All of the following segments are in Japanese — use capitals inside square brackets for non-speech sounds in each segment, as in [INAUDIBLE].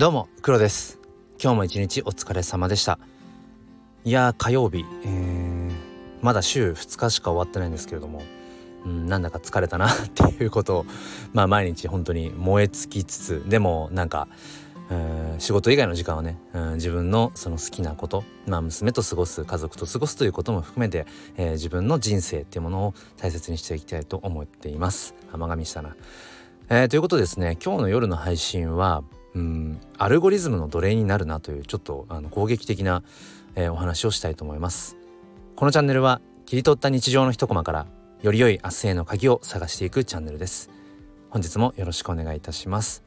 どうも黒です。今日も一日お疲れ様でした。いや火曜日、えー、まだ週2日しか終わってないんですけれども、うん、なんだか疲れたなっていうことをまあ毎日本当に燃え尽きつつ。でもなんか仕事以外の時間はね、うん、自分のその好きなこと、まあ、娘と過ごす家族と過ごすということも含めて、えー、自分の人生っていうものを大切にしていきたいと思っています。甘噛みしたな、えー、ということですね今日の夜の配信はうんアルゴリズムの奴隷になるなというちょっとあの攻撃的な、えー、お話をしたいと思います。このチャンネルは切り取った日常の一コマからより良い明日への鍵を探していくチャンネルです。本日もよろしくお願いいたします。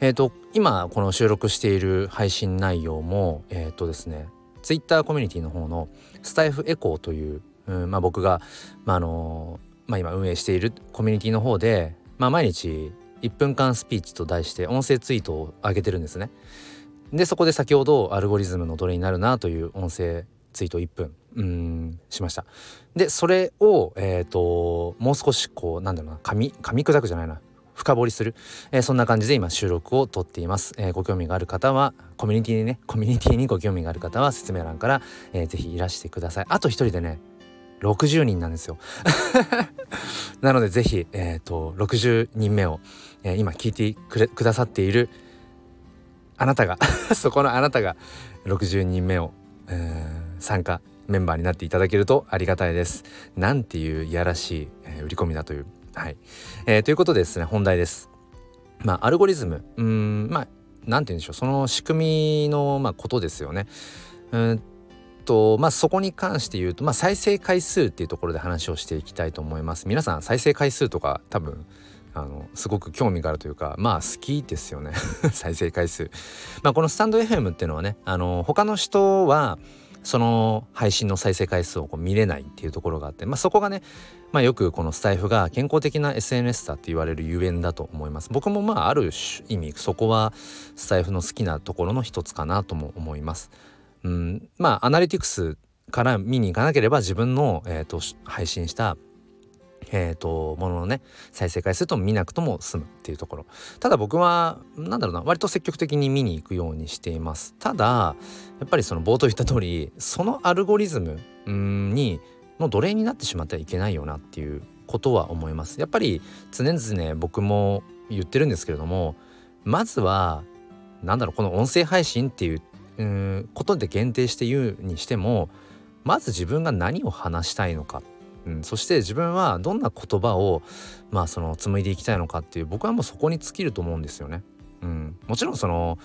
えっ、ー、と今この収録している配信内容もえっ、ー、とですね Twitter コミュニティの方のスタイフエコーという、うんまあ、僕が、まあのまあ、今運営しているコミュニティの方で、まあ、毎日1分間スピーチと題して音声ツイートを上げてるんですね。でそこで先ほどアルゴリズムのどれになるなという音声ツイート1分うんしました。でそれをえ、ー、ともう少しこうなんだろうな噛み噛み砕くじゃないな。深掘りする、えー、そんな感じで今収録をとっています、えー、ご興味がある方はコミュニティにねコミュニティにご興味がある方は説明欄から、えー、ぜひいらしてください。あと一人でね60人なんですよ。なのでぜひえっ、ー、と60人目をえー、今聞いてくれくださっているあなたが [LAUGHS] そこのあなたが60人目を、えー、参加メンバーになっていただけるとありがたいです。なんていういやらしい、えー、売り込みだという。はい、えー、ということでですね本題です。まあアルゴリズムうんまあなんて言うんでしょうその仕組みの、まあ、ことですよね。うんとまあそこに関して言うと、まあ、再生回数っていうところで話をしていきたいと思います。皆さん再生回数とか多分あのすごく興味があるというかまあ好きですよね [LAUGHS] 再生回数。まあこのスタンド FM っていうのはねあの他の人はその配信の再生回数をこう見れないっていうところがあって、まあ、そこがね、まあ、よくこのスタイフが健康的な SNS だって言われるゆえんだと思います僕もまあある意味そこはスタイフの好きなところの一つかなとも思いますうん。まあアナリティクスから見に行かなければ自分の、えーと配信したえーと、もののね再生回数と見なくとも済むっていうところ。ただ僕は何だろうな割と積極的に見に行くようにしています。ただやっぱりその冒頭言った通りそのアルゴリズムにの奴隷になってしまってはいけないよなっていうことは思います。やっぱり常々僕も言ってるんですけれどもまずは何だろうこの音声配信っていううことで限定して言うにしてもまず自分が何を話したいのかうん、そして自分はどんな言葉をまあその紡いでいきたいのかっていう僕はもうそこに尽きると思うんですよね。うん、もちろんその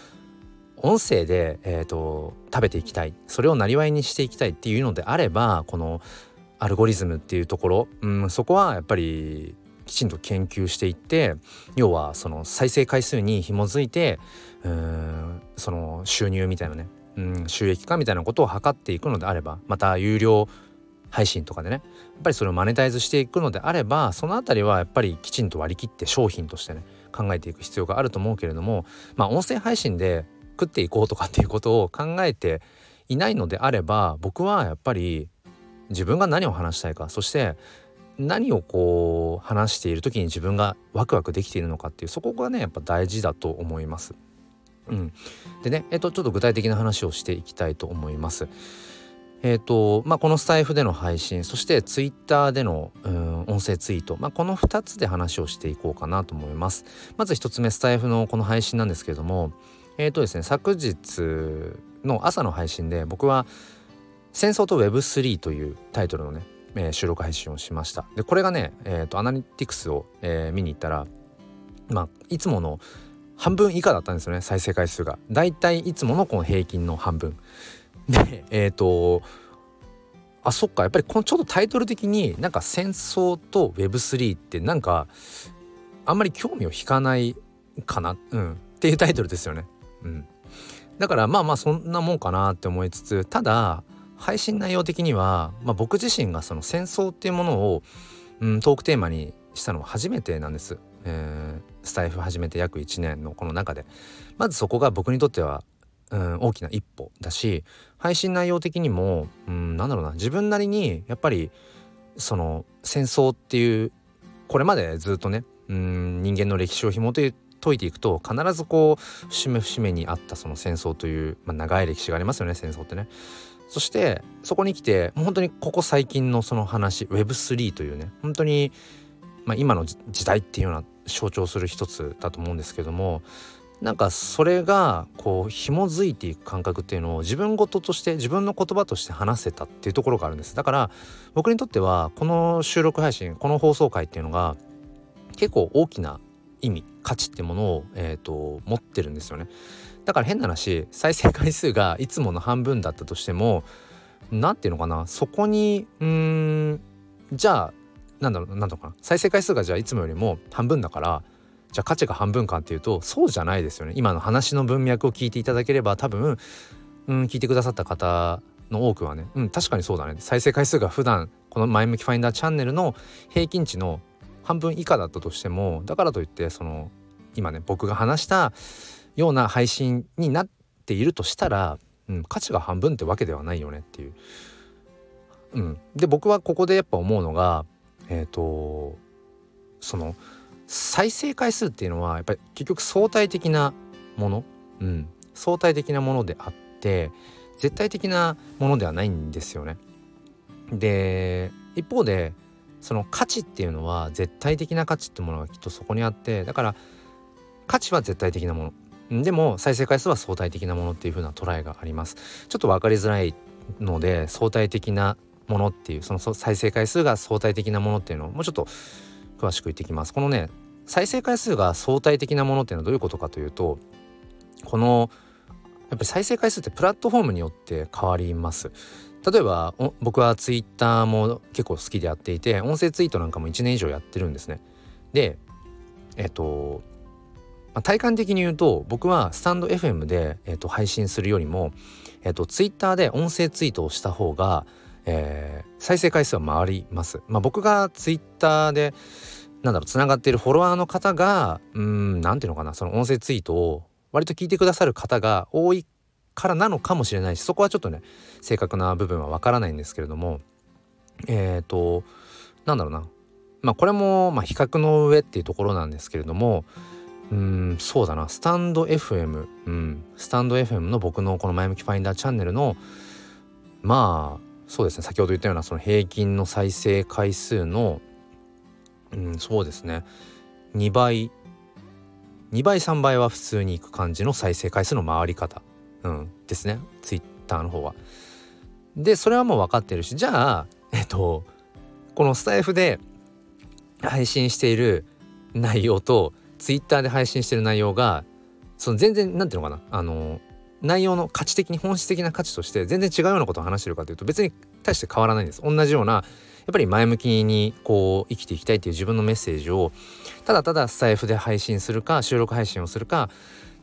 音声で、えーと、食べていきたいそれをなりわいにしていきたいっていうのであればこのアルゴリズムっていうところ、うん、そこはやっぱりきちんと研究していって要はその再生回数に紐づいてうんその収入みたいなね、うん、収益化みたいなことを図っていくのであればまた有料配信とかでねやっぱりそれをマネタイズしていくのであればその辺りはやっぱりきちんと割り切って商品としてね考えていく必要があると思うけれどもまあ音声配信で食っていこうとかっていうことを考えていないのであれば僕はやっぱり自分が何を話したいかそして何をこう話している時に自分がワクワクできているのかっていうそこがねやっぱ大事だと思います。うん、でねえっとちょっと具体的な話をしていきたいと思います。えーとまあ、このスタイフでの配信そしてツイッターでの、うん、音声ツイート、まあ、この2つで話をしていこうかなと思いますまず1つ目スタイフのこの配信なんですけれどもえっ、ー、とですね昨日の朝の配信で僕は「戦争と Web3」というタイトルのね、えー、収録配信をしました。でこれがね、えーと、アナリティクスを、えー、見に行ったらまあいつもの半分以下だったんですよね再生回数が。だいたいいつものこの平均の半分。でえっ、ー、とあそっかやっぱりこのちょっとタイトル的になんか戦争と Web3 ってなんかあんまり興味を引かないかな、うん、っていうタイトルですよね。うん、だからまあまあそんなもんかなって思いつつただ配信内容的には、まあ、僕自身がその戦争っていうものを、うん、トークテーマにしたのは初めてなんです。えー、スタイフ始めて約1年のこの中でまずそこが僕にとってはうん、大きな一歩だし配信内容的にも、うん、なんだろうな自分なりにやっぱりその戦争っていうこれまでずっとね、うん、人間の歴史を紐解い解いていくと必ずこう節目節目にあったその戦争という、まあ、長い歴史がありますよね戦争ってね。そしてそこに来て本当にここ最近のその話 Web3 というね本当に、まあ、今の時代っていうような象徴する一つだと思うんですけどもなんかそれがこう紐づいていく感覚っていうのを自分事として自分の言葉として話せたっていうところがあるんです。だから僕にとってはこの収録配信この放送回っていうのが結構大きな意味価値ってものを、えーと、持ってるんですよね。だから変な話再生回数がいつもの半分だったとしても何て言うのかなそこにうーんじゃあなんだろうなんだろうかな再生回数がじゃあいつもよりも半分だからじゃあ価値が半分かっていうとそうじゃないですよね。今の話の文脈を聞いていただければ多分うん聞いてくださった方の多くはねうん確かにそうだね。再生回数が普段この前向きファインダーチャンネルの平均値の半分以下だったとしてもだからといってその今ね僕が話したような配信になっているとしたら、うん、価値が半分ってわけではないよねっていう。うん、で僕はここでやっぱ思うのがえっ、ー、とその再生回数っていうのはやっぱり結局相対的なもの、うん、相対的なものであって絶対的なものではないんですよね。で一方でその価値っていうのは絶対的な価値ってものがきっとそこにあってだから価値は絶対的なものでも再生回数は相対的なものっていう風な捉えがあります。ちょっと分かりづらいので相対的なものっていうその再生回数が相対的なものっていうのをもうちょっと詳しく言ってきます。このね再生回数が相対的なものっていうのはどういうことかというとこのやっぱり再生回数ってプラットフォームによって変わります。例えば僕はツイッターも結構好きでやっていて音声ツイートなんかも1年以上やってるんですね。でえっと、まあ、体感的に言うと僕はスタンド FM で、えっと、配信するよりも、えっと、ツイッターで音声ツイートをした方が、えー、再生回数は回ります。まあ、僕がツイッターでなんだろうつながっているフォロワーの方がうん何ていうのかなその音声ツイートを割と聞いてくださる方が多いからなのかもしれないしそこはちょっとね正確な部分はわからないんですけれどもえっ、ー、となんだろうなまあこれもまあ比較の上っていうところなんですけれどもうんそうだな。スタンド FM うん。スタンド FM の僕のこの前向きファインダーチャンネルのまあそうですね。先ほど言ったようなその平均の再生回数のうんそうですね。2倍。2倍3倍は普通にいく感じの再生回数の回り方。うん、ですね。ツイッターの方は。でそれはもう分かってるしじゃあえっとこのスタイフで配信している内容とツイッターで配信してる内容がその全然何ていうのかなあの内容の価値的に本質的な価値として全然違うようなことを話してるかというと別に大して変わらないんです同じようなやっぱり前向きにこう生きていきたいっていう自分のメッセージをただただスタイフで配信するか収録配信をするか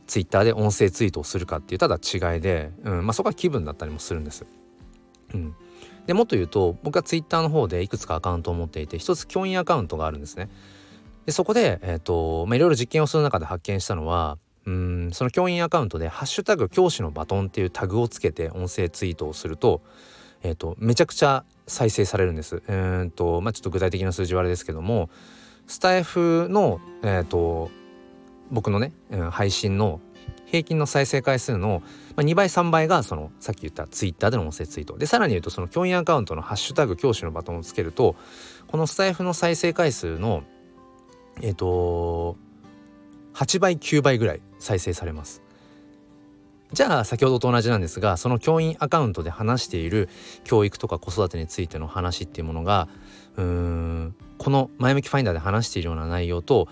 ツイッターで音声ツイートをするかっていうただ違いで、うんまあ、そこは気分だったりもするんです。うん、でもっと言うと僕はツイッターの方でいくつかアカウントを持っていて一つ教員アカウントがあるんですね。でそこで、えーとまあ、いろいろ実験をする中で発見したのはうんその教員アカウントで「ハッシュタグ教師のバトン」っていうタグをつけて音声ツイートをすると,、えーと、めちゃくちゃ再生されるんです。えーとまあ、ちょっと具体的な数字はあれですけどもスタイフの、えーと僕のね、うん、配信の平均の再生回数の2倍3倍がそのさっき言ったツイッターでの音声ツイートでさらに言うとその教員アカウントの「ハッシュタグ教師のバトン」をつけるとこのスタイフの再生回数のえっ、と8倍9倍ぐらい再生されます。じゃあ先ほどと同じなんですがその教員アカウントで話している教育とか子育てについての話っていうものがうーんこの前向きファインダーで話しているような内容と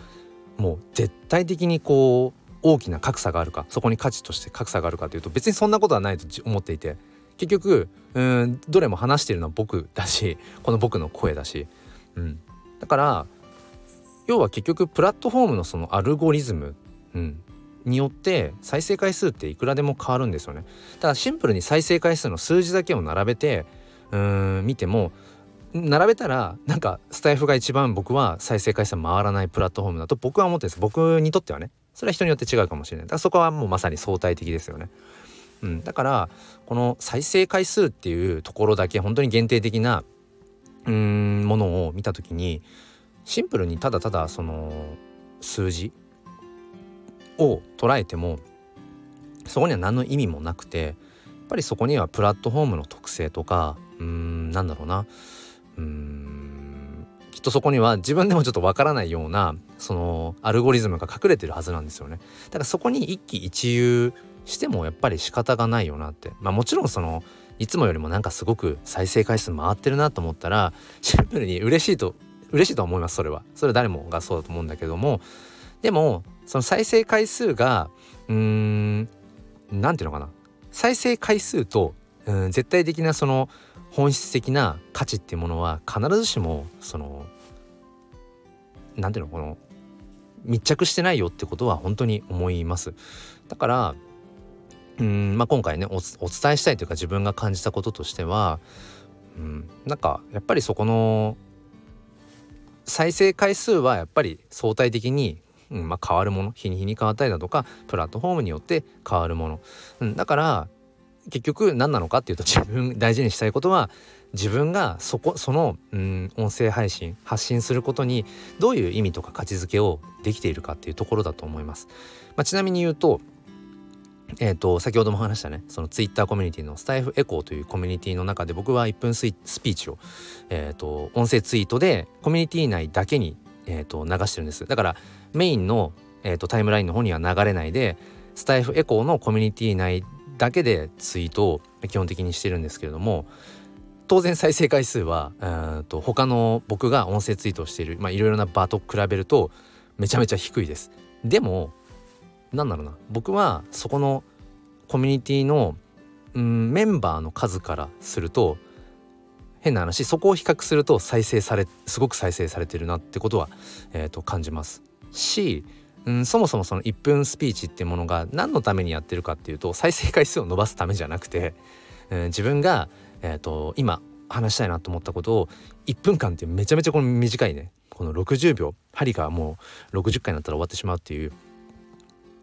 もう絶対的にこう大きな格差があるかそこに価値として格差があるかというと別にそんなことはないと思っていて結局うんどれも話しているのは僕だしこの僕の声だし、うん、だから要は結局プラットフォームのそのアルゴリズム、うん、によって再生回数っていくらでも変わるんですよね。ただシンプルに再生回数の数字だけを並べてうん見ても並べたらなんかスタイフが一番僕は再生回数回らないプラットフォームだと僕は思ってるんです僕にとってはねそれは人によって違うかもしれないだからそこはもうまさに相対的ですよね。うん、だからこの再生回数っていうところだけ本当に限定的なうんものを見た時にシンプルにただただその数字を捉えてもそこには何の意味もなくてやっぱりそこにはプラットフォームの特性とかうーんなんだろうな。うーんきっとそこには自分でもちょっとわからないようなそのアルゴリズムが隠れてるはずなんですよね。だからそこに一喜一憂してもやっぱり仕方がないよなって。まあもちろんそのいつもよりもなんかすごく再生回数回ってるなと思ったらシンプルに嬉しいと嬉しいと思いますそれは。それは誰もがそうだと思うんだけども。でもその再生回数がうーん何ていうのかな。再生回数とうん絶対的なその本質的な価値っていうものは必ずしもその何ていうのこの密着してないよってことは本当に思います。だからうんまあ今回ねお伝えしたいというか自分が感じたこととしてはうんなんかやっぱりそこの再生回数はやっぱり相対的に、うんまあ、変わるもの日に日に変わったりだとかプラットフォームによって変わるもの、うん、だから結局何なのかっていうと自分大事にしたいことは自分がそこその、うん、音声配信発信することにどういう意味とか価値づけをできているかっていうところだと思います。まあ、ちなみに言うとえーと、先ほども話したねそのツイッターコミュニティのスタイフエコーというコミュニティの中で僕は1分スピーチを、えーと、音声ツイートでコミュニティ内だけに、えーと、流してるんですだからメインの、えー、とタイムラインの方には流れないでスタイフエコーのコミュニティ内だけでツイートを基本的にしてるんですけれども当然再生回数はと他の僕が音声ツイートをしているいろいろな場と比べるとめちゃめちゃ低いです。でもなんだろうな。僕はそこのコミュニティのうんメンバーの数からすると変な話そこを比較すると再生されすごく再生されてるなってことは、えーと、感じます。し、うん、そもそもその1分スピーチっていうものが何のためにやってるかっていうと再生回数を伸ばすためじゃなくて、うん、自分が、えーと今話したいなと思ったことを1分間ってめちゃめちゃこの短いね。この60秒。針がもう60回になったら終わってしまうっていう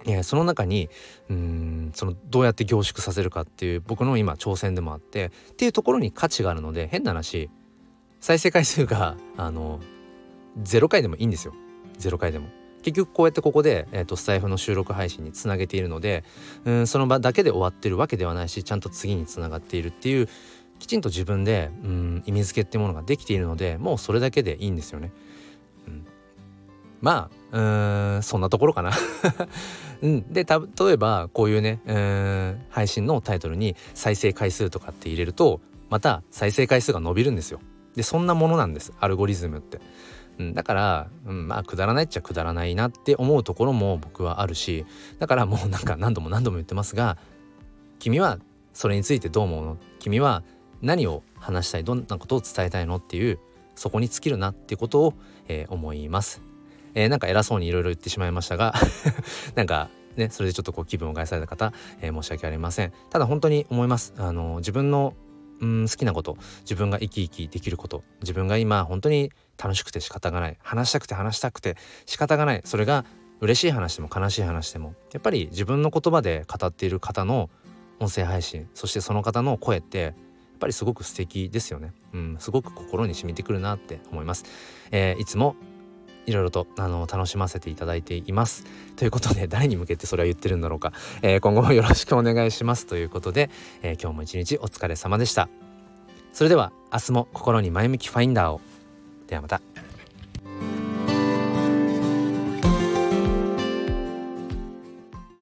えその中にうんそのどうやって凝縮させるかっていう僕の今挑戦でもあってっていうところに価値があるので変な話再生回数があの0回でもいいんですよ0回でも。結局こうやってここで、えーと、スタイフの収録配信につなげているのでうんその場だけで終わってるわけではないしちゃんと次につながっているっていうきちんと自分でうん意味付けっていうものができているのでもうそれだけでいいんですよね。うん、まあうんそんなところかな [LAUGHS] うん、で例えばこういうねうん配信のタイトルに再生回数とかって入れるとまた再生回数が伸びるんですよ。でそんなものなんですアルゴリズムって。うん、だから、うん、まあくだらないっちゃくだらないなって思うところも僕はあるしだからもうなんか何度も何度も言ってますが君はそれについてどう思うの？君は何を話したい？どんなことを伝えたいの？っていうそこに尽きるなっていうことを、えー、思います。えー、なんか偉そうにいろいろ言ってしまいましたが [LAUGHS] なんかねそれでちょっとこう気分を害された方、えー、申し訳ありませんただ本当に思いますあの自分のうん好きなこと自分が生き生きできること自分が今本当に楽しくて仕方がない話したくて話したくて仕方がないそれが嬉しい話でも悲しい話でもやっぱり自分の言葉で語っている方の音声配信そしてその方の声ってやっぱりすごく素敵ですよね。うん、すごく心に染みてくるなって思います。えー、いつもいろいろとあの楽しませていただいています。ということで誰に向けてそれは言ってるんだろうか、えー、今後もよろしくお願いしますということで、えー、今日も一日お疲れ様でした。それでは明日も心に前向きファインダーを。ではまた。